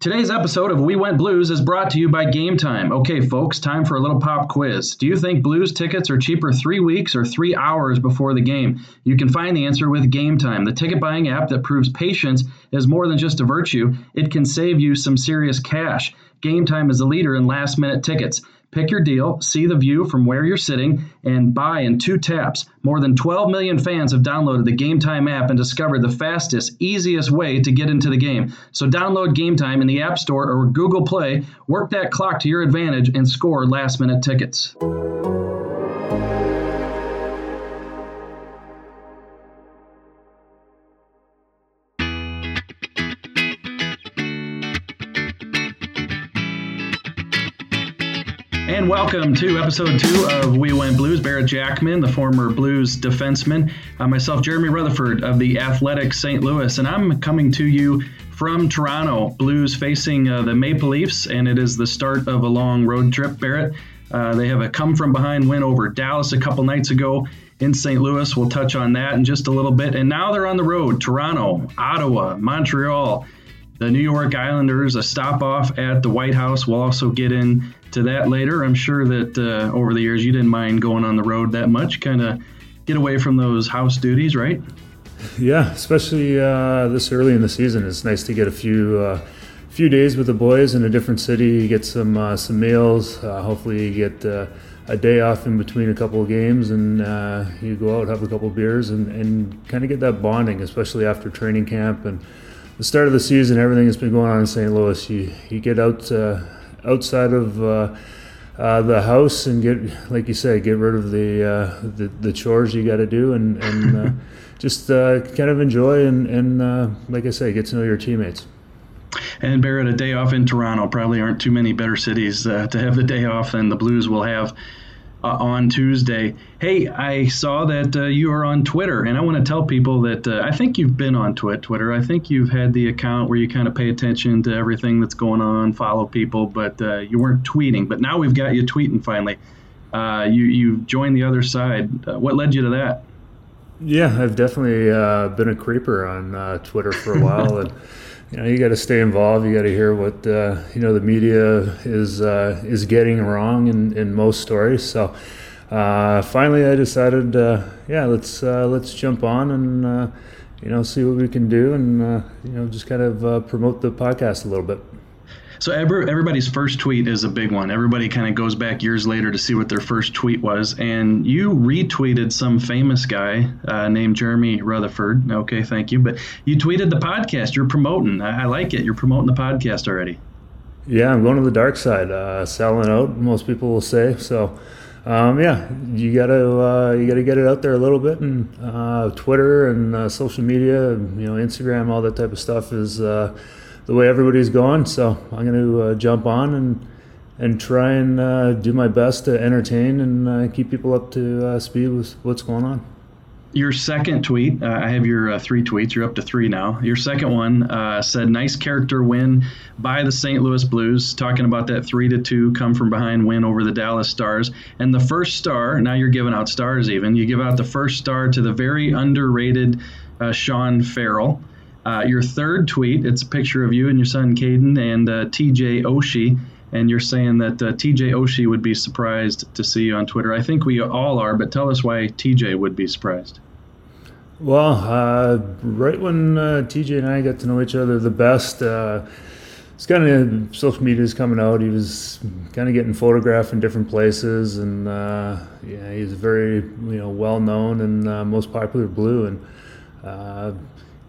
Today's episode of We Went Blues is brought to you by Game Time. Okay, folks, time for a little pop quiz. Do you think Blues tickets are cheaper three weeks or three hours before the game? You can find the answer with Game Time, the ticket buying app that proves patience is more than just a virtue, it can save you some serious cash. Game Time is a leader in last minute tickets. Pick your deal, see the view from where you're sitting, and buy in two taps. More than 12 million fans have downloaded the Game Time app and discovered the fastest, easiest way to get into the game. So download Game Time in the App Store or Google Play, work that clock to your advantage, and score last minute tickets. Welcome to episode two of We Went Blues. Barrett Jackman, the former Blues defenseman, uh, myself, Jeremy Rutherford of the Athletic St. Louis, and I'm coming to you from Toronto. Blues facing uh, the Maple Leafs, and it is the start of a long road trip. Barrett, uh, they have a come from behind win over Dallas a couple nights ago in St. Louis. We'll touch on that in just a little bit. And now they're on the road Toronto, Ottawa, Montreal the New York Islanders, a stop off at the White House. We'll also get into that later. I'm sure that uh, over the years you didn't mind going on the road that much, kind of get away from those house duties, right? Yeah, especially uh, this early in the season. It's nice to get a few. Uh, few days with the boys in a different city, get some uh, some meals. Uh, hopefully, you get uh, a day off in between a couple of games, and you go out have a couple of beers and, and kind of get that bonding, especially after training camp and the start of the season, everything that's been going on in St. Louis, you you get out outside of uh, uh, the house and get, like you say, get rid of the uh, the, the, chores you got to do and and uh, just uh, kind of enjoy and and like I say, get to know your teammates. And Barrett, a day off in Toronto probably aren't too many better cities to have the day off than the Blues will have uh, on Tuesday. Hey, I saw that uh, you are on Twitter, and I want to tell people that uh, I think you've been on Twitter. I think you've had the account where you kind of pay attention to everything that's going on, follow people, but uh, you weren't tweeting. But now we've got you tweeting finally. Uh, you you joined the other side. Uh, what led you to that? Yeah, I've definitely been a creeper on Twitter for a while, and you know you got to stay involved. You got to hear what uh, you know the media is uh, is getting wrong in, in most stories. So uh, finally, I decided, uh, yeah, let's uh, let's jump on and uh, you know see what we can do, and you know just kind of promote the podcast a little bit. So every, everybody's first tweet is a big one. Everybody kind of goes back years later to see what their first tweet was, and you retweeted some famous guy uh, named Jeremy Rutherford. Okay, thank you. But you tweeted the podcast. You're promoting. I, I like it. You're promoting the podcast already. Yeah, I'm going to the dark side, uh, selling out. Most people will say so. Um, yeah, you gotta uh, you gotta get it out there a little bit, and uh, Twitter and uh, social media, you know, Instagram, all that type of stuff is uh, the way everybody's going. So I'm going to uh, jump on and and try and uh, do my best to entertain and uh, keep people up to uh, speed with what's going on. Your second tweet, uh, I have your uh, three tweets. You're up to three now. Your second one said, "Nice character win by the St. Louis Blues." Talking about that three to two come from behind win over the Dallas Stars, and the first star. Now you're giving out stars. Even you give out the first star to the very underrated Sean Farrell. Uh, your third tweet, it's a picture of you and your son Caden and uh, TJ Oshie, and you're saying that uh, TJ Oshie would be surprised to see you on Twitter. I think we all are, but tell us why TJ would be surprised. Well, uh, right when uh, TJ and I got to know each other the best, uh, it's kind of social media is coming out. He was kind of getting photographed in different places, and yeah, he's very you know well known and most popular blue and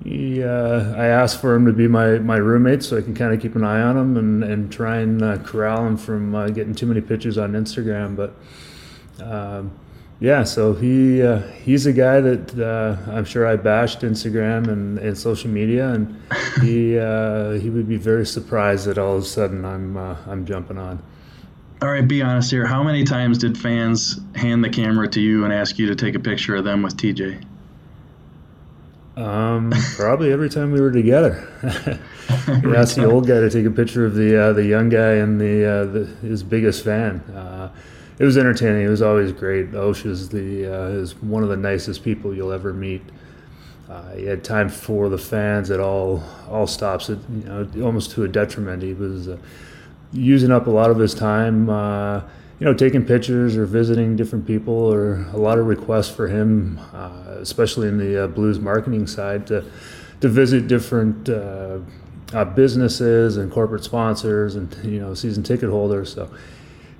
he, uh, I asked for him to be my, my roommate so I can kind of keep an eye on him and, and try and uh, corral him from uh, getting too many pictures on Instagram. But um, yeah, so he uh, he's a guy that uh, I'm sure I bashed Instagram and, and social media, and he uh, he would be very surprised that all of a sudden I'm I'm jumping on. All right, be honest here. How many times did fans hand the camera to you and ask you to take a picture of them with TJ? Um, probably every time we were together. he asked the old guy to take a picture of the uh, the young guy and the, uh, the his biggest fan. Uh, it was entertaining. It was always great. Oshie's the uh, is one of the nicest people you'll ever meet. Uh, he had time for the fans at all all stops. you know, almost to a detriment. He was uh, using up a lot of his time. Uh, you know, taking pictures or visiting different people, or a lot of requests for him, uh, especially in the uh, blues marketing side, to to visit different uh, businesses and corporate sponsors and you know season ticket holders. So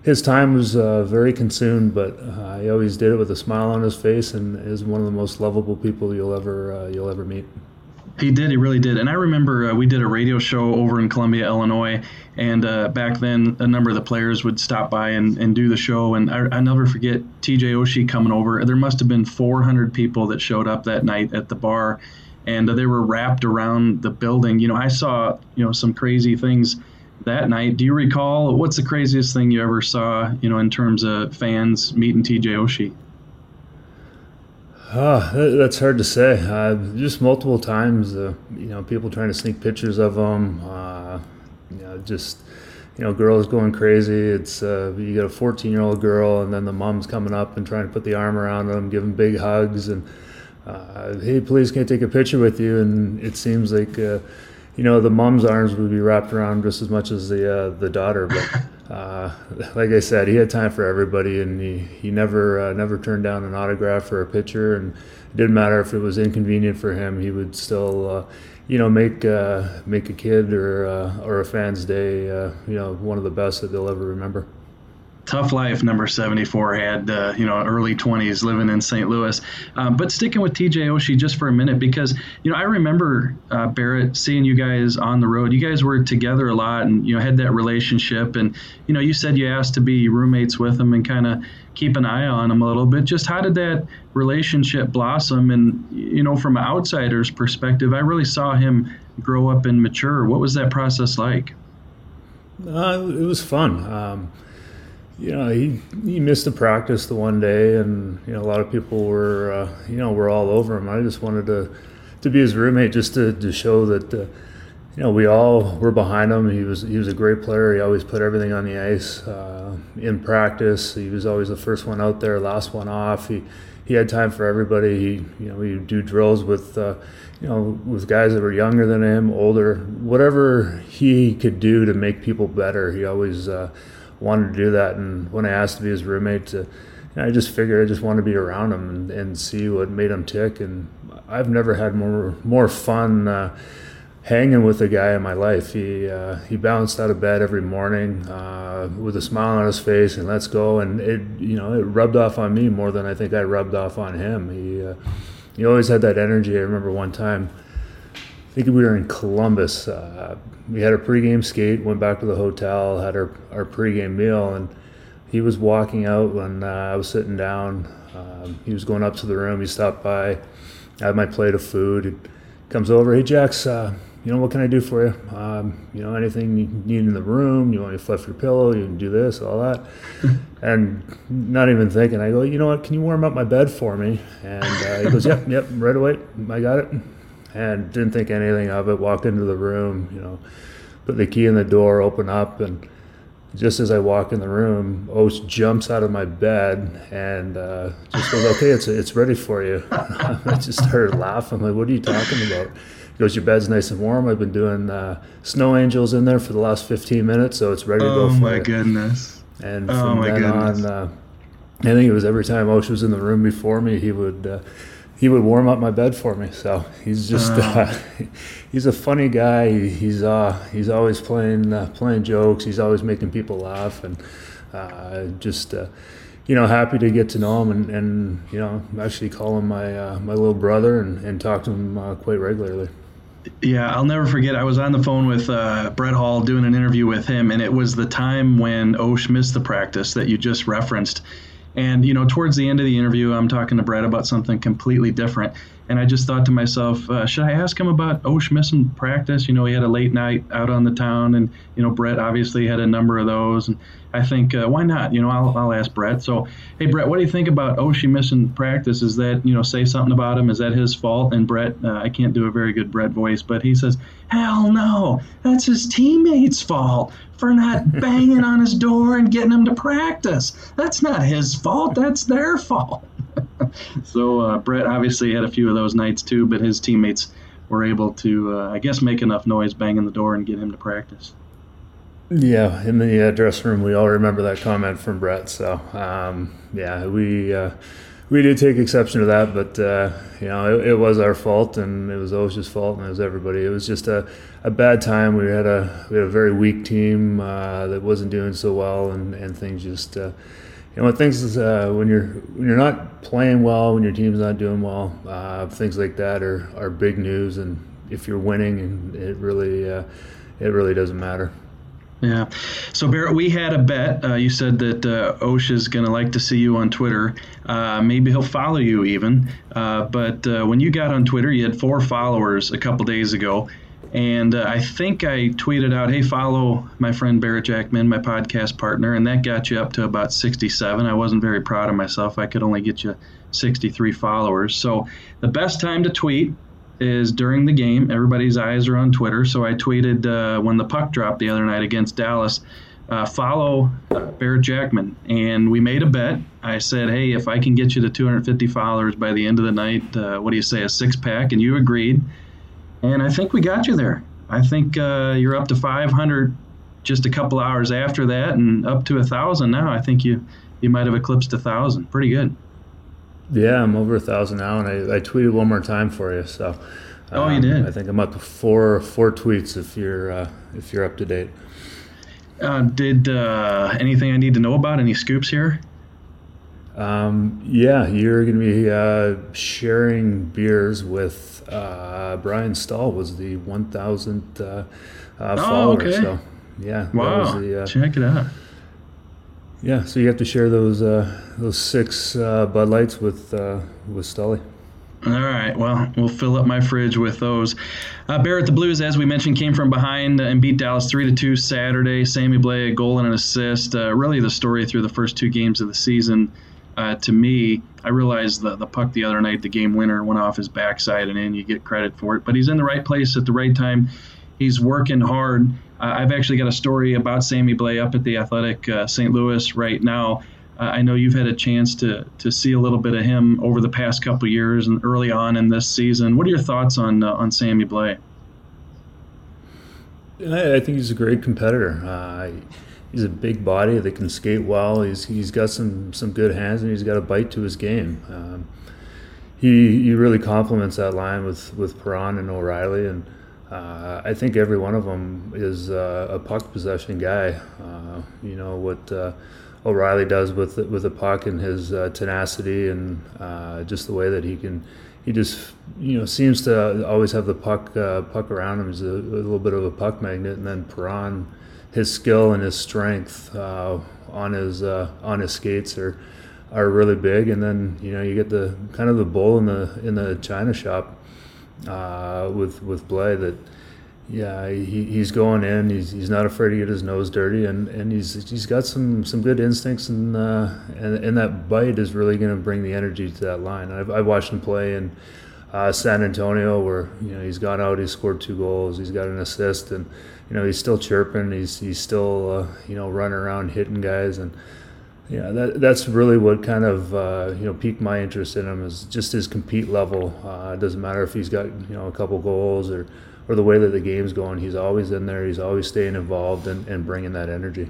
his time was uh, very consumed, but uh, he always did it with a smile on his face, and is one of the most lovable people you'll ever uh, you'll ever meet. He did. He really did. And I remember uh, we did a radio show over in Columbia, Illinois, and uh, back then a number of the players would stop by and, and do the show. And I, I never forget T.J. Oshie coming over. There must have been 400 people that showed up that night at the bar, and they were wrapped around the building. You know, I saw you know some crazy things that night. Do you recall what's the craziest thing you ever saw, you know, in terms of fans meeting TJ Oshie? Uh, that's hard to say. Uh, just multiple times, uh, you know, people trying to sneak pictures of them. Uh, you know, just you know, girls going crazy. It's uh, you got a 14 year old girl, and then the mom's coming up and trying to put the arm around them, giving big hugs, and uh, hey, please, can I take a picture with you? And it seems like you know, the mom's arms would be wrapped around just as much as the uh, the daughter. But uh, like I said, he had time for everybody, and he he never uh, never turned down an autograph or a picture. And it didn't matter if it was inconvenient for him; he would still, uh, you know, make uh, make a kid or uh, or a fan's day, you know, one of the best that they'll ever remember tough life number 74 had uh, you know early 20s living in st louis. Um, but sticking with tj oshie just for a minute because you know i remember uh, barrett seeing you guys on the road. You guys were together a lot and you know had that relationship. And you know you said you asked to be roommates with him and kind of keep an eye on him a little bit. Just how did that relationship blossom? And you know from an outsider's perspective i really saw him grow up and mature. What was that process like? Uh, it was fun. Um, you know, he he missed a practice the one day, and you know, a lot of people were, uh, you know, were all over him. I just wanted to to be his roommate, just to, to show that, uh, you know, we all were behind him. He was he was a great player. He always put everything on the ice uh, in practice. He was always the first one out there, last one off. He he had time for everybody. He you know would do drills with. Uh, you know, with guys that were younger than him, older, whatever he could do to make people better, he always uh, wanted to do that. And when I asked to be his roommate, to, you know, I just figured I just wanted to be around him and, and see what made him tick. And I've never had more more fun uh, hanging with a guy in my life. He uh, he bounced out of bed every morning uh, with a smile on his face and let's go. And it you know it rubbed off on me more than I think I rubbed off on him. He uh, he always had that energy. I remember one time. I think we were in Columbus. Uh, we had a pregame skate, went back to the hotel, had our, our pregame meal, and he was walking out when uh, I was sitting down. Um, he was going up to the room. He stopped by. I had my plate of food. He comes over. Hey, Jax, uh, you know, what can I do for you? Um, you know, anything you need in the room? You want me to fluff your pillow? You can do this, all that. and not even thinking, I go, you know what? Can you warm up my bed for me? And uh, he goes, yep, yep, right away. I got it and didn't think anything of it. Walked into the room, you know, put the key in the door, open up, and just as I walk in the room, Osh jumps out of my bed and uh, just goes, "Okay, it's it's ready for you." I just started laughing. I'm like, "What are you talking about?" He goes, "Your bed's nice and warm. I've been doing uh, snow angels in there for the last 15 minutes, so it's ready to oh go for my you." goodness! And oh from then goodness. on, uh, I think it was every time Osh was in the room before me, he would uh, he would warm up my bed for me. So he's just uh, uh, he's a funny guy. He's uh, he's always playing uh, playing jokes. He's always making people laugh, and uh, just uh, you know happy to get to know him and, and you know actually call him my my little brother and, and talk to him quite regularly. Yeah, I'll never forget. I was on the phone with Brett Hull doing an interview with him, and it was the time when Osh missed the practice that you just referenced and, you know, towards the end of the interview, I'm talking to Brett about something completely different. And I just thought to myself, uh, should I ask him about Osh missing practice? You know, he had a late night out on the town, and, you know, Brett obviously had a number of those. And I think, uh, why not? You know, I'll, I'll ask Brett. So, hey, Brett, what do you think about Oshie missing practice? Is that, you know, say something about him? Is that his fault? And Brett, uh, I can't do a very good Brett voice, but he says, hell no, that's his teammates' fault for not banging on his door and getting him to practice. That's not his fault. That's their fault. so uh, Brett obviously had a few of those nights too, but his teammates were able to, uh, I guess, make enough noise banging the door and get him to practice. Yeah, in the uh, dressing room, we all remember that comment from Brett. So, um, yeah, we uh, we did take exception to that, but uh, you know, it, it, was our fault, and it was Osh's fault, and it was everybody. It was just a, a bad time. We had a we had a very weak team uh, that wasn't doing so well, and, and things just. Uh, you know, things uh, when you're when you're not playing well, when your team's not doing well, things like that are, are big news. And if you're winning, and it really it really doesn't matter. Yeah. So, Barrett, we had a bet. Uh, you said that uh, is going to like to see you on Twitter. Uh, maybe he'll follow you even. Uh, but uh, when you got on Twitter, you had four followers a couple days ago. And uh, I think I tweeted out, hey, follow my friend Barrett Jackman, my podcast partner. And that got you up to about 67. I wasn't very proud of myself. I could only get you 63 followers. So, the best time to tweet is during the game. Everybody's eyes are on Twitter. So I tweeted uh, when the puck dropped the other night against Dallas. Uh, follow Barrett Jackman, and we made a bet. I said, "Hey, if I can get you to 250 followers by the end of the night, uh, what do you say, a six pack?" And you agreed, and I think we got you there. I think uh, you're up to 500 just a couple hours after that, and up to a thousand now. I think you you might have eclipsed a thousand. Pretty good. Yeah, I'm over a thousand now, and I, I tweeted one more time for you. So, um, oh, you um, did. I think I'm up to four four tweets if you're uh, if you're up to date. Uh, did uh, anything I need to know about? Any scoops here? Um, yeah, you're going to be uh, sharing beers with uh, Brian Stull. Was the 1,000th uh, oh, follower? Okay. So, yeah. Wow. The, Check it out. Yeah, so you have to share those uh, those six uh, Bud Lights with uh, with Stully. All right. Well, we'll fill up my fridge with those. Uh, Barrett the Blues, as we mentioned, came from behind and beat Dallas three to two Saturday. Sammy Blais a goal and an assist. Uh, really, the story through the first two games of the season. Uh, to me, I realized the the puck the other night, the game winner, went off his backside and in. You get credit for it, but he's in the right place at the right time. He's working hard. Uh, I've actually got a story about Sammy Blais up at the Athletic uh, St. Louis right now. Uh, I know you've had a chance to to see a little bit of him over the past couple years and early on in this season. What are your thoughts on uh, on Sammy Blais? I think he's a great competitor. Uh, he's a big body that can skate well. He's he's got some some good hands and he's got a bite to his game. Um, he he really complements that line with with Perron and O'Reilly and uh, I think every one of them is uh, a puck possession guy. Uh, you know what uh, O'Reilly does with with the puck and his uh, tenacity and uh, just the way that he can. He just you know seems to always have the puck uh, puck around him. He's a, a, little bit of a puck magnet, and then Perron, his skill and his strength uh, on his uh, on his skates are are really big. And then you know you get the kind of the bull in the in the china shop uh, with with Blais that yeah he, he's going in he's, he's not afraid to get his nose dirty and, and he's he's got some some good instincts and uh, and, and that bite is really going to bring the energy to that line I've, I've watched him play in uh, San Antonio where you know he's gone out he's scored two goals he's got an assist and you know he's still chirping he's he's still uh, you know running around hitting guys and yeah, that, that's really what kind of uh, you know piqued my interest in him is just his compete level. Uh, it doesn't matter if he's got you know a couple goals or or the way that the game's going. He's always in there. He's always staying involved and, and bringing that energy.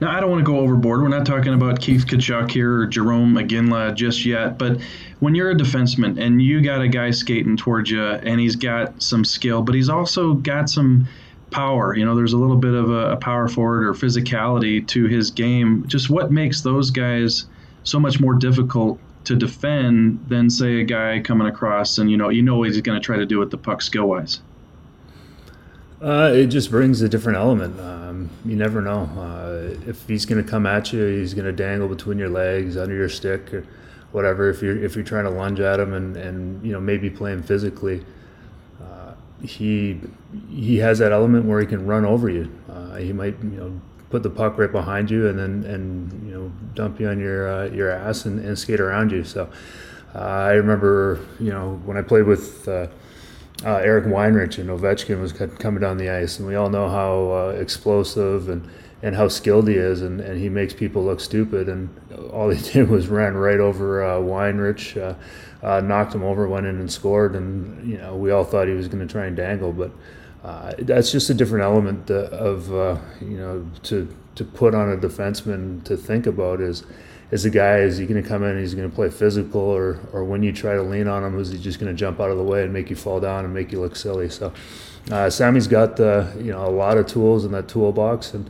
Now, I don't want to go overboard. We're not talking about Keith Tkachuk here or Jarome Iginla just yet. But when you're a defenseman and you got a guy skating towards you and he's got some skill, but he's also got some power. You know, there's a little bit of a, a power forward or physicality to his game. Just what makes those guys so much more difficult to defend than say a guy coming across and you know you know he's going to try to do with the puck skill wise. Uh, it just brings a different element. Um, you never know uh, if he's going to come at you. He's going to dangle between your legs, under your stick, or whatever. If you're if you're trying to lunge at him and and you know maybe play him physically, he he has that element where he can run over you. Uh, he might you know put the puck right behind you and then and you know dump you on your uh, your ass and, and, skate around you. So uh, I remember you know when I played with uh, uh, Eric Weinrich and Ovechkin was coming down the ice, and we all know how uh, explosive and, and how skilled he is, and, and he makes people look stupid. And all he did was ran right over uh, Weinrich, uh, uh, knocked him over, went in and scored, and you know we all thought he was going to try and dangle, but uh, that's just a different element of you know to to put on a defenseman to think about is is a guy is he going to come in and he's going to play physical or or when you try to lean on him is he just going to jump out of the way and make you fall down and make you look silly so uh, Sammy's got uh, you know a lot of tools in that toolbox and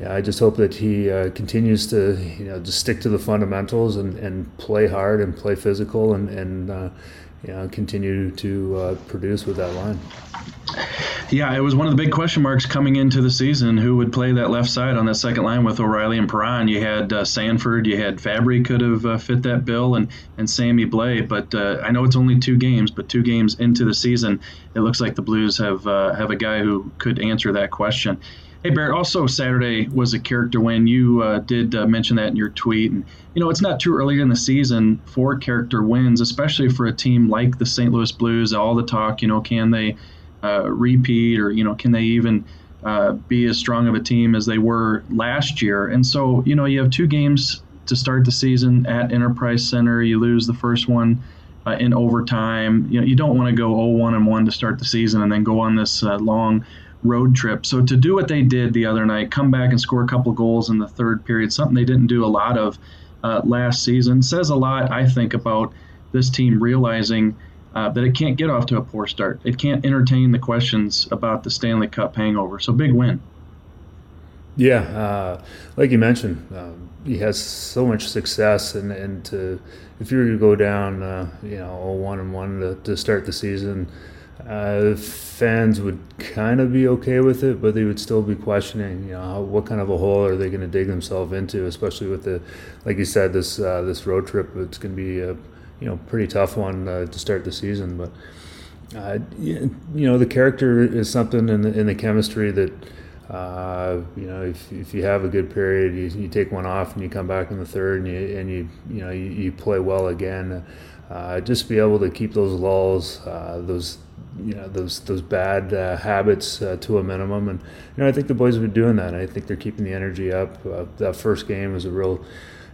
yeah, I just hope that he uh, continues to you know just stick to the fundamentals and, and play hard and play physical and and uh, you know continue to uh, produce with that line. Yeah, it was one of the big question marks coming into the season. Who would play that left side on that second line with O'Reilly and Perron? You had uh, Sanford, you had Fabbri could have uh, fit that bill, and and Sammy Blais. But uh, I know it's only two games, but two games into the season, it looks like the Blues have uh, have a guy who could answer that question. Hey, Barrett, also Saturday was a character win. You uh, did uh, mention that in your tweet. And, you know, it's not too early in the season for character wins, especially for a team like the St. Louis Blues. All the talk, you know, can they uh, repeat or you know can they even uh, be as strong of a team as they were last year? And so you know you have two games to start the season at Enterprise Center. You lose the first one uh, in overtime. You know you don't want to go 0-1 and 1 to start the season and then go on this uh, long road trip. So to do what they did the other night, come back and score a couple goals in the third period, something they didn't do a lot of uh, last season, says a lot, I think, about this team realizing uh, that it can't get off to a poor start. It can't entertain the questions about the Stanley Cup hangover. So big win. Yeah, uh, like you mentioned, um, he has so much success, and and to if you were to go down, uh, you know, one and one to, to start the season, uh, fans would kind of be okay with it, but they would still be questioning, you know, how, what kind of a hole are they going to dig themselves into, especially with the, like you said, this uh, this road trip. It's going to be you know pretty tough one uh, to start the season. But uh, you know the character is something in the in the chemistry that. Uh, you know, if, if you have a good period, you, you take one off and you come back in the third and you and you you know you, you play well again. Uh, just be able to keep those lulls, uh, those you know those those bad uh, habits uh, to a minimum, and you know I think the boys have been doing that. I think they're keeping the energy up. Uh, that first game was a real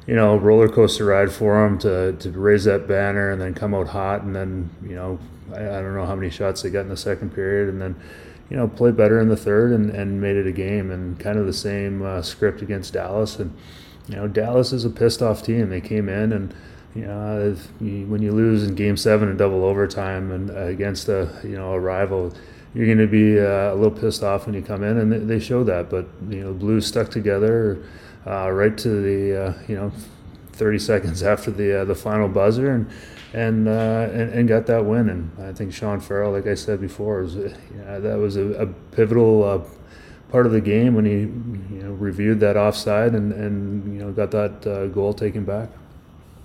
you know, roller coaster ride for them to, to raise that banner and then come out hot and then, you know, I, I, don't know how many shots they got in the second period and then, you know, play better in the third and, and made it a game and kind of the same uh, script against Dallas. And, you know, Dallas is a pissed off team. They came in and, you know, you, when you lose in game seven in double overtime and against a, you know, a rival, you're going to be uh, a little pissed off when you come in and they, they show that. But, you know, the Blues stuck together uh, right to the uh, you know 30 seconds after the uh, the final buzzer and and, uh, and, and got that win. And I think Sean Farrell, like I said before, was that was a, a pivotal uh, part of the game when he you know reviewed that offside and and you know got that goal taken back.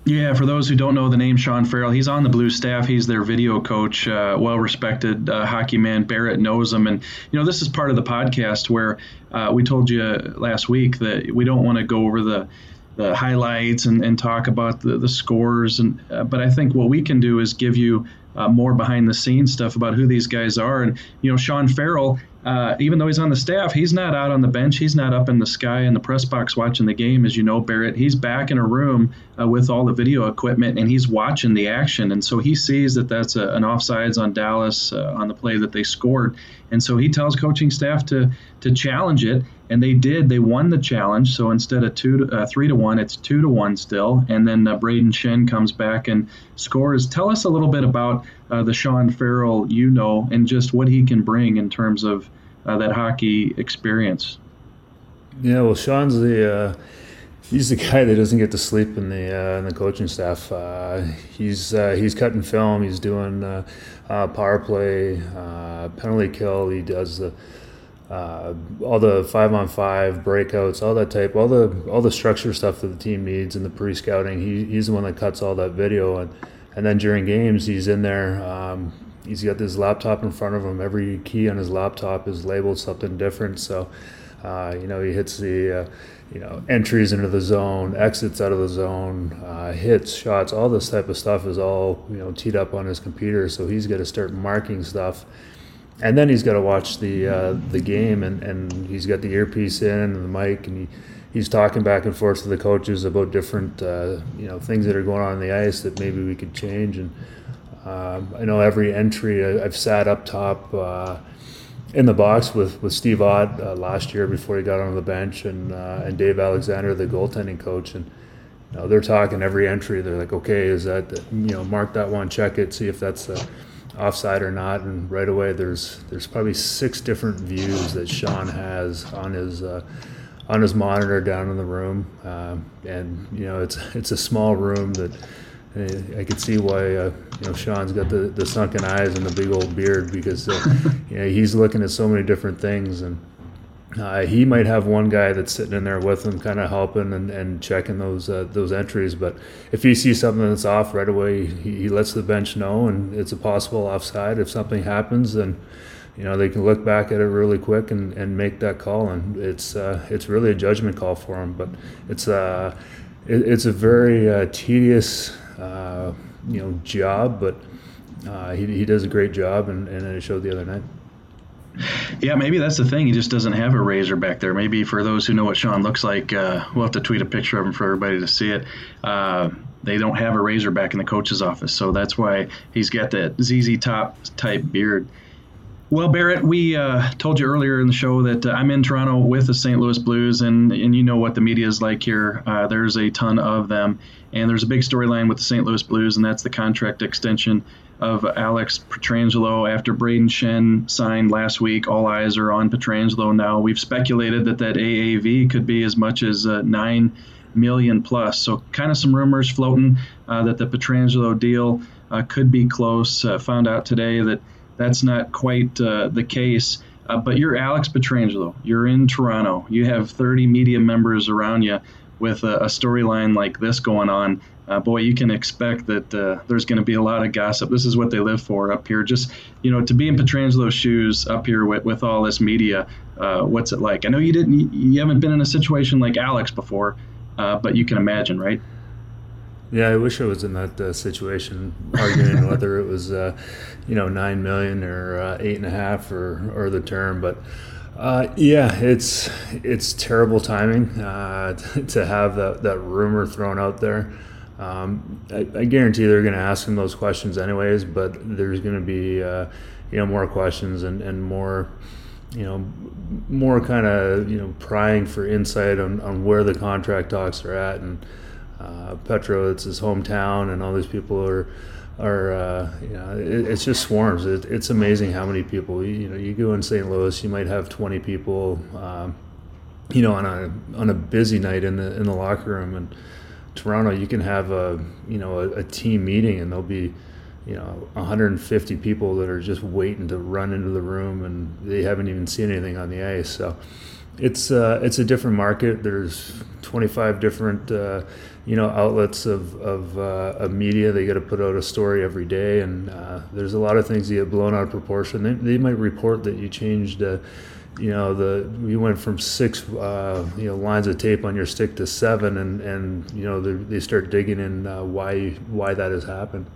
Yeah, for those who don't know the name Sean Farrell, he's on the Blue staff. He's their video coach, uh, well respected uh, hockey man. Barrett knows him. And, you know, this is part of the podcast where uh, we told you last week that we don't want to go over the, the highlights and, and talk about the, the scores. And uh, But I think what we can do is give you uh, more behind the scenes stuff about who these guys are. And, you know, Sean Farrell uh, even though he's on the staff, he's not out on the bench. He's not up in the sky in the press box watching the game, as you know, Barrett. He's back in a room uh, with all the video equipment and he's watching the action. And so he sees that that's a, an offsides on Dallas uh, on the play that they scored. And so he tells coaching staff to to challenge it, and they did. They won the challenge. So instead of two, to, uh, three to one, it's two to one still. And then uh, Brayden Schenn comes back and scores. Tell us a little bit about uh, the Sean Farrell you know, and just what he can bring in terms of uh, that hockey experience. Yeah, well, Sean's the uh, he's the guy that doesn't get to sleep in the uh, in the coaching staff. Uh, he's uh, he's cutting film. He's doing uh, power play, penalty kill. He does the all the five on five breakouts, all that type, all the all the structure stuff that the team needs in the pre scouting. He, he's the one that cuts all that video and and then during games he's in there. Um, he's got this laptop in front of him. Every key on his laptop is labeled something different. So Uh, you know, he hits the uh, you know entries into the zone, exits out of the zone, uh, hits, shots, all this type of stuff is all you know teed up on his computer. So he's got to start marking stuff, and then he's got to watch the uh, the game, and, and he's got the earpiece in and the mic, and he he's talking back and forth to the coaches about different uh, you know things that are going on on the ice that maybe we could change. And um, I know every entry I, have sat up top uh, in the box with, with Steve Ott uh, last year before he got on the bench, and uh, and Dave Alexander, the goaltending coach, and they're talking every entry. They're like, okay, is that you know mark that one, check it, see if that's offside or not, and right away there's there's probably six different views that Sean has on his uh, on his monitor down in the room, um, and you know it's it's a small room that uh, I could see why uh, you know Sean's got the, the sunken eyes and the big old beard because uh, you know he's looking at so many different things and uh, he might have one guy that's sitting in there with him, kind of helping and, and checking those uh, those entries. But if he sees something that's off right away, he, he lets the bench know, and it's a possible offside. If something happens, then you know they can look back at it really quick and, and make that call and it's uh, it's really a judgment call for them but it's uh it, it's a very uh, tedious uh, you know job but uh, he, he does a great job and, and it showed the other night yeah, maybe that's the thing. He just doesn't have a razor back there. Maybe for those who know what Sean looks like, uh, we'll have to tweet a picture of him for everybody to see it. Uh, they don't have a razor back in the coach's office, so that's why he's got that ZZ Top type beard. Well, Barrett, we uh, told you earlier in the show that uh, I'm in Toronto with the St. Louis Blues, and, and you know what the media is like here. Uh, there's a ton of them, and there's a big storyline with the St. Louis Blues, and that's the contract extension of Alex Pietrangelo after Brayden Schenn signed last week. All eyes are on Pietrangelo now. We've speculated that that AAV could be as much as uh, nine million plus. So, kind of some rumors floating uh, that the Pietrangelo deal uh, could be close. found out today that that's not quite uh, the case. Uh, but you're Alex Pietrangelo. You're in Toronto. You have 30 media members around you with a, a storyline like this going on. Uh, boy, you can expect that uh, there's going to be a lot of gossip. This is what they live for up here. Just you know, to be in Pietrangelo's shoes up here with, with all this media, uh, what's it like? I know you didn't, you haven't been in a situation like Alex before, uh, but you can imagine, right? Yeah, I wish I was in that uh, situation, arguing whether it was, uh, you know, nine million or uh, eight and a half or or the term. But uh, yeah, it's it's terrible timing uh, to have that that rumor thrown out there. Um, I, I, guarantee they're going to ask him those questions anyways, but there's going to be uh, you know more questions and and more you know, more kind of you know prying for insight on, on where the contract talks are at, and uh, Petro, it's his hometown, and all these people are are uh, you know it, it's just swarms. It, it's amazing how many people you, you, know. You go in St. Louis, you might have 20 people, um, you know, on a on a busy night in the in the locker room, and Toronto, you can have a you know a, a team meeting, and there'll be you know 150 people that are just waiting to run into the room, and they haven't even seen anything on the ice. So it's uh, it's a different market. There's 25 different uh, you know outlets of of, uh, of media. They got to put out a story every day, and uh, there's a lot of things that get blown out of proportion. They, they might report that you changed. Uh, you know the you went from six uh, you know lines of tape on your stick to seven, and and you know they start digging in uh, why why that has happened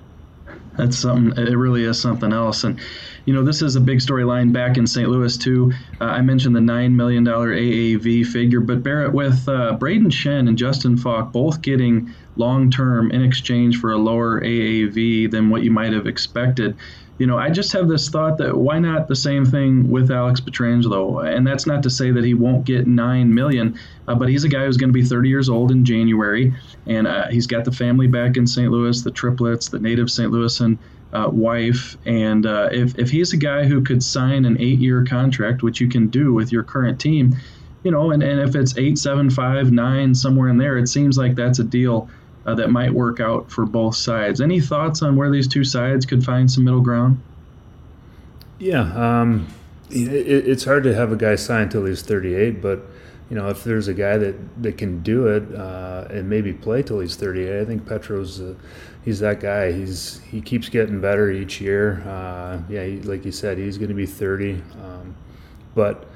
that's something it really is something else. And you know this is a big storyline back in st louis too. Uh, i mentioned the $9 million aav figure but barrett with uh, brayden schenn and justin faulk both getting long term in exchange for a lower aav than what you might have expected you know, I just have this thought that why not the same thing with Alex Pietrangelo? And that's not to say that he won't get nine million, uh, but he's a guy who's going to be 30 years old in January, and uh, he's got the family back in St. Louis, the triplets, the native St. Louisan uh, wife, and uh, if if he's a guy who could sign an eight-year contract, which you can do with your current team, you know, and, and if it's eight, seven, five, nine, somewhere in there, it seems like that's a deal uh, that might work out for both sides. Any thoughts on where these two sides could find some middle ground? Yeah, um, it, it's hard to have a guy sign until he's 38, but you know if there's a guy that, that can do it uh, and maybe play till he's 38, I think Petro's uh, he's that guy. He's he keeps getting better each year. Uh, yeah, he, like you said, he's going to be 30, um, but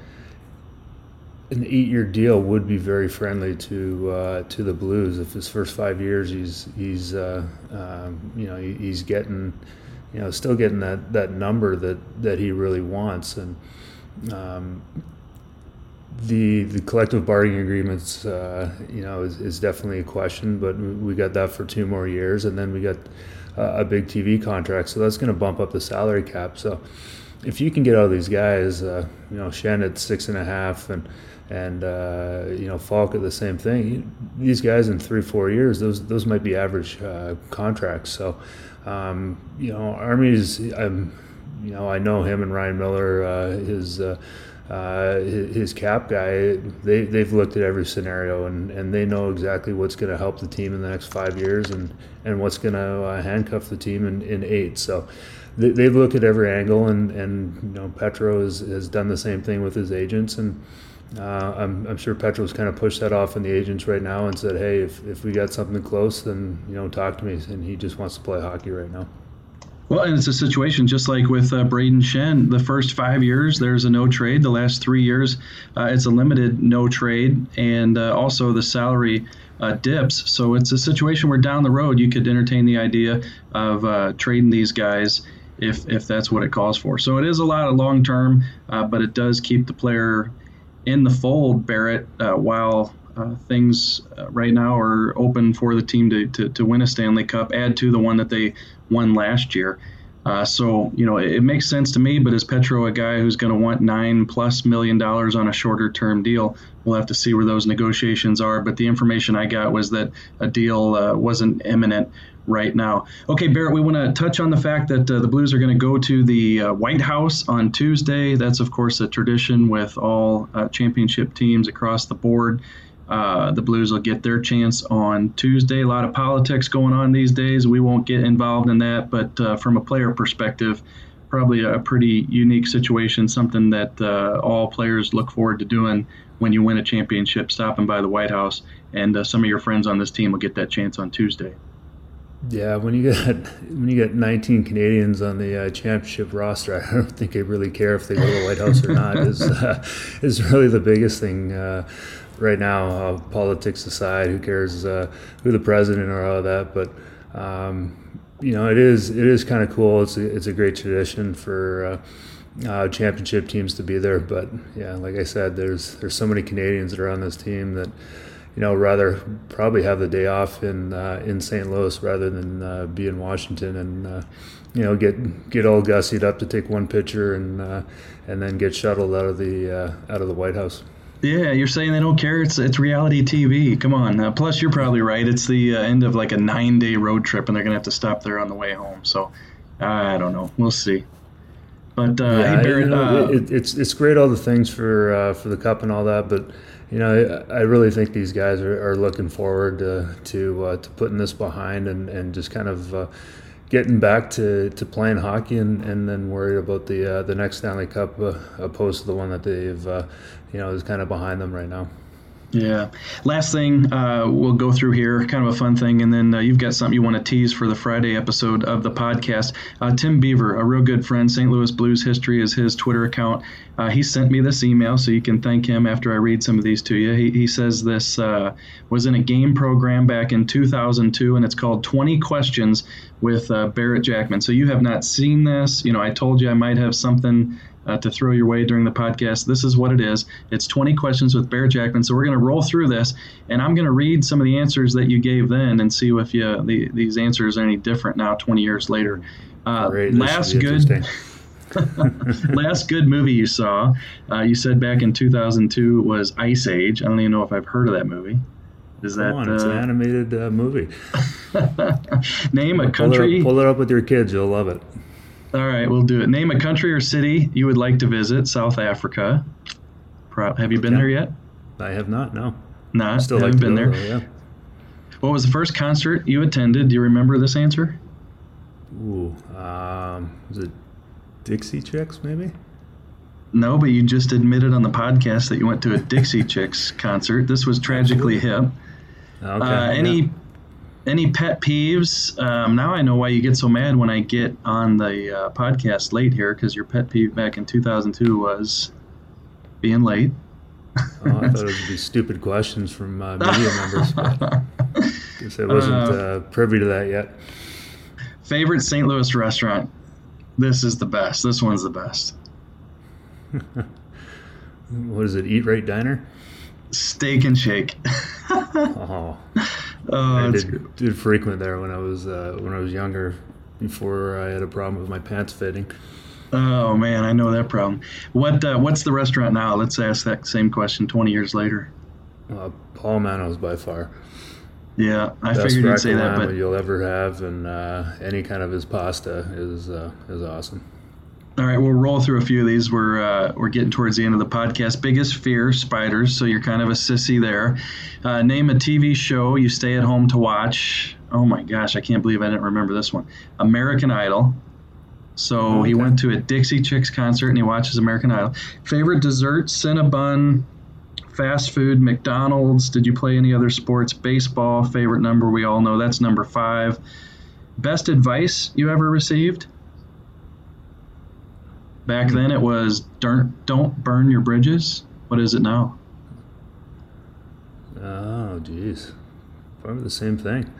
an eight-year deal would be very friendly to uh, to the Blues. If his first five years, he's he's uh, um, you know he's getting you know still getting that, that number that, that he really wants and um, the the collective bargaining agreements uh, you know is, is, definitely a question, but we got that for two more years, and then we got a big TV contract, so that's going to bump up the salary cap. So if you can get all these guys, uh, you know, Schenn at six and a half, and and uh, you know Faulk at the same thing. These guys in three four years, those those might be average uh, contracts. So um, you know, Army's. I'm, you know, I know him and Ryan Miller. Uh, his uh, uh, his cap guy, they, they've looked at every scenario and, and they know exactly what's going to help the team in the next five years and, and what's going to uh, handcuff the team in, in eight. So they, they've looked at every angle and, and you know, Petro has, has done the same thing with his agents. And uh, I'm, I'm sure Petro's kind of pushed that off on the agents right now and said, hey, if, if we got something close, then, you know, talk to me. And he just wants to play hockey right now. Well, and it's a situation just like with uh, Brayden Schenn. The first five years, there's a no trade. The last three years, uh, it's a limited no trade, and uh, also the salary uh, dips. So it's a situation where down the road you could entertain the idea of uh, trading these guys if if that's what it calls for. So it is a lot of long term, uh, but it does keep the player in the fold, Barrett, while uh, things uh, right now are open for the team to, to, to, win a Stanley Cup, add to the one that they won last year. Uh, so, you know, it, it, makes sense to me, but is Petro a guy who's going to want nine plus million dollars on a shorter term deal? We'll have to see where those negotiations are. But the information I got was that a deal uh, wasn't imminent right now. Okay, Barrett, we want to touch on the fact that uh, the Blues are going to go to the uh, White House on Tuesday. That's, of course, a tradition with all uh, championship teams across the board. Uh, the Blues will get their chance on Tuesday. A lot of politics going on these days. We won't get involved in that, but uh, from a player perspective, probably a pretty unique situation, something that uh, all players look forward to doing when you win a championship, stopping by the White House. And uh, some of your friends on this team will get that chance on Tuesday. Yeah, when you get when you get 19 Canadians on the uh, championship roster, I don't think they really care if they go to the White House or not. is uh, is really the biggest thing uh, right now, uh, politics aside, who cares uh, who the president or all that? But um, you know, it is it is kind of cool. It's a, it's a great tradition for uh, uh, championship teams to be there. But yeah, like I said, there's there's so many Canadians that are on this team that you know rather probably have the day off in uh, in St. Louis rather than uh, be in Washington and you know get get all gussied up to take one picture and and then get shuttled out of the out of the White House. Yeah, you're saying they don't care. It's it's reality TV. Come on. Uh, plus, you're probably right. It's the uh, end of like a nine day road trip, and they're gonna have to stop there on the way home. So, I don't know. We'll see. But uh, yeah, hey Barrett, you know, uh, it, it's it's great all the things for uh, for the cup and all that, but you know I, I really think these guys are, are looking forward to to, uh, to putting this behind and, and just kind of getting back to, to playing hockey and, and then worried about the uh, the next Stanley Cup uh, opposed to the one that they've uh, you know is kind of behind them right now. Yeah. Last thing uh, we'll go through here, kind of a fun thing, and then uh, you've got something you want to tease for the Friday episode of the podcast. Uh, Tim Beaver, a real good friend, St. Louis Blues History is his Twitter account. Uh, he sent me this email, so you can thank him after I read some of these to you. He, he says this uh, was in a game program back in 2002, and it's called 20 Questions with uh, Barrett Jackman. So you have not seen this. You know, I told you I might have something uh, to throw your way during the podcast. This is what it is. It's 20 questions with Bear Jackman. So we're going to roll through this, and I'm going to read some of the answers that you gave then and see if you, the, these answers are any different now, 20 years later. Uh, last good. last good movie you saw, uh, you said back in 2002 was Ice Age. I don't even know if I've heard of that movie. Is that on, it's an uh, animated uh, movie? name a country. Pull it, up, pull it up with your kids; you'll love it. All right, we'll do it. Name a country or city you would like to visit. South Africa. Have you been there yet? I have not. No. Not. Still haven't like been there. Though, yeah. What was the first concert you attended? Do you remember this answer? Ooh, um, was it Dixie Chicks? Maybe. No, but you just admitted on the podcast that you went to a Dixie Chicks concert. This was tragically hip. Okay. Uh, any yeah any pet peeves? Um, now I know why you get so mad when I get on the uh, podcast late here because your pet peeve back in 2002 was being late. oh, I thought it would be stupid questions from uh, media members, but guess I wasn't uh, uh, privy to that yet. Favorite St. Louis restaurant? This is the best. This one's the best. what is it? Eat Right Diner. Steak and Shake. oh, oh I did, did, frequent there when I was uh, when I was younger, before I had a problem with my pants fitting. Oh man, I know that problem. What uh, what's the restaurant now? Let's ask that same question twenty years later. Uh, Paul Manno's by far. Yeah, I Best figured you'd say that. But you'll ever have, and uh, any kind of his pasta is uh, is awesome. All right, we'll roll through a few of these. We're uh, we're getting towards the end of the podcast. Biggest fear: spiders. So you're kind of a sissy there. Uh, name a TV show you stay at home to watch. Oh my gosh, I can't believe I didn't remember this one. American Idol. So oh, okay. he went to a Dixie Chicks concert and he watches American Idol. Favorite dessert: Cinnabon. Fast food: McDonald's. Did you play any other sports? Baseball. Favorite number? We all know that's number five. Best advice you ever received? Back then it was don't don't burn your bridges. What is it now? Oh, geez, probably the same thing.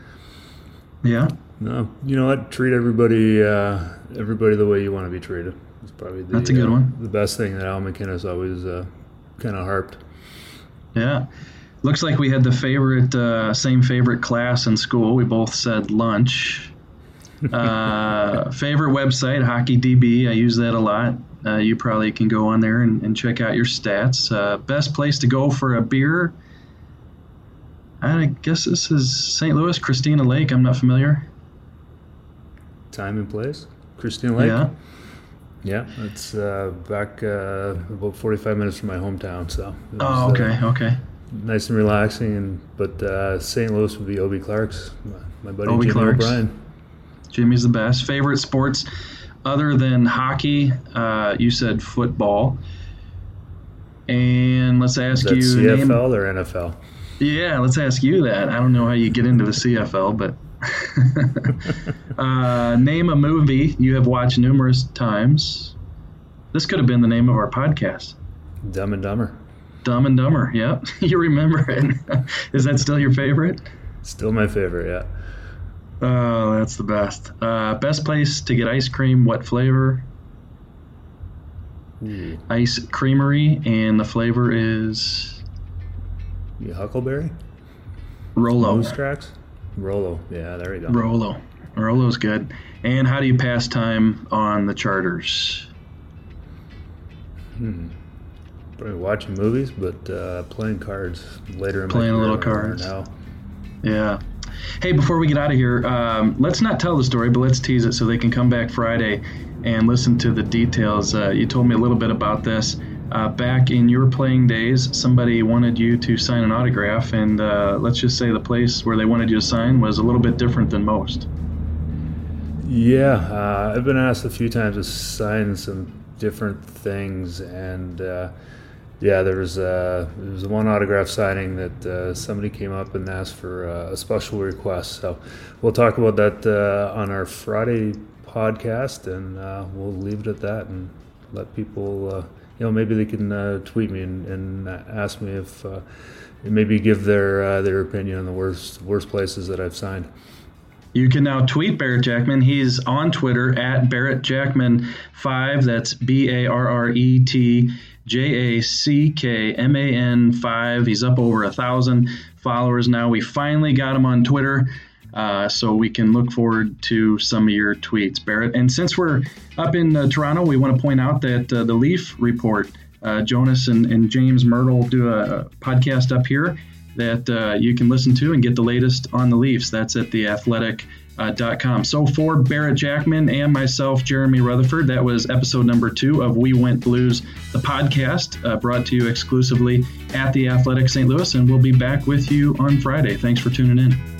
Yeah. No, you know what? Treat everybody uh, everybody the way you want to be treated. It's probably the, that's a good uh, one. The best thing that Al MacInnis always uh, kind of harped. Yeah. Looks like we had the favorite, uh, same favorite class in school. We both said lunch. Uh, favorite website, HockeyDB. I use that a lot. Uh, you probably can go on there and, and check out your stats. Uh, best place to go for a beer. I guess this is St. Louis, Christina Lake. I'm not familiar. Time and place, Christina Lake. Yeah. Yeah, it's uh, back uh, about 45 minutes from my hometown. So. Was, oh, okay, uh, okay. Nice and relaxing, and but St. Louis would be Obi Clark's, my, my buddy Obi Jimmy Clark's. O'Brien. Jimmy's the best. Favorite sports other than hockey? Uh, you said football. And let's ask you CFL name, or NFL. Yeah, let's ask you that. I don't know how you get into the CFL, but uh, name a movie you have watched numerous times. This could have been the name of our podcast. Dumb and Dumber. Dumb and Dumber. Yep, you remember it. Is that still your favorite? Still my favorite. Yeah. Oh, that's the best. Uh, best place to get ice cream. What flavor? Ooh. Ice creamery, and the flavor is. Yeah, Huckleberry. Rolo. Moose tracks. Rolo. Yeah, there you go. Rolo. Rolo's good. And how do you pass time on the charters? Hmm. Probably watching movies, but uh, playing cards later in playing a little cards. Now. Yeah. Hey, before we get out of here, um, let's not tell the story, but let's tease it so they can come back Friday and listen to the details. Uh, you told me a little bit about this. Uh, back in your playing days, somebody wanted you to sign an autograph, and uh, let's just say the place where they wanted you to sign was a little bit different than most. Yeah, uh, I've been asked a few times to sign some different things, and uh, yeah, there was uh, there was one autograph signing that uh, somebody came up and asked for uh, a special request. So we'll talk about that uh, on our Friday podcast, and uh, we'll leave it at that and let people, uh, you know, maybe they can tweet me and, and, ask me if maybe give their their opinion on the worst worst places that I've signed. You can now tweet Barrett Jackman. He's on Twitter at Barrett Jackman5. That's B A R R E T J A C K M A N 5. He's up over a thousand followers now. We finally got him on Twitter. Uh, so we can look forward to some of your tweets, Barrett. And since we're up in uh, Toronto, we want to point out that uh, the Leaf Report, uh, Jonas and, and, James Mirtle do a, podcast up here that uh, you can listen to and get the latest on the Leafs. That's at the Athletic uh, .com. So for Barrett Jackman and myself, Jeremy Rutherford, that was episode number two of We Went Blues, the podcast uh, brought to you exclusively at the Athletic St. Louis, and we'll be back with you on Friday. Thanks for tuning in.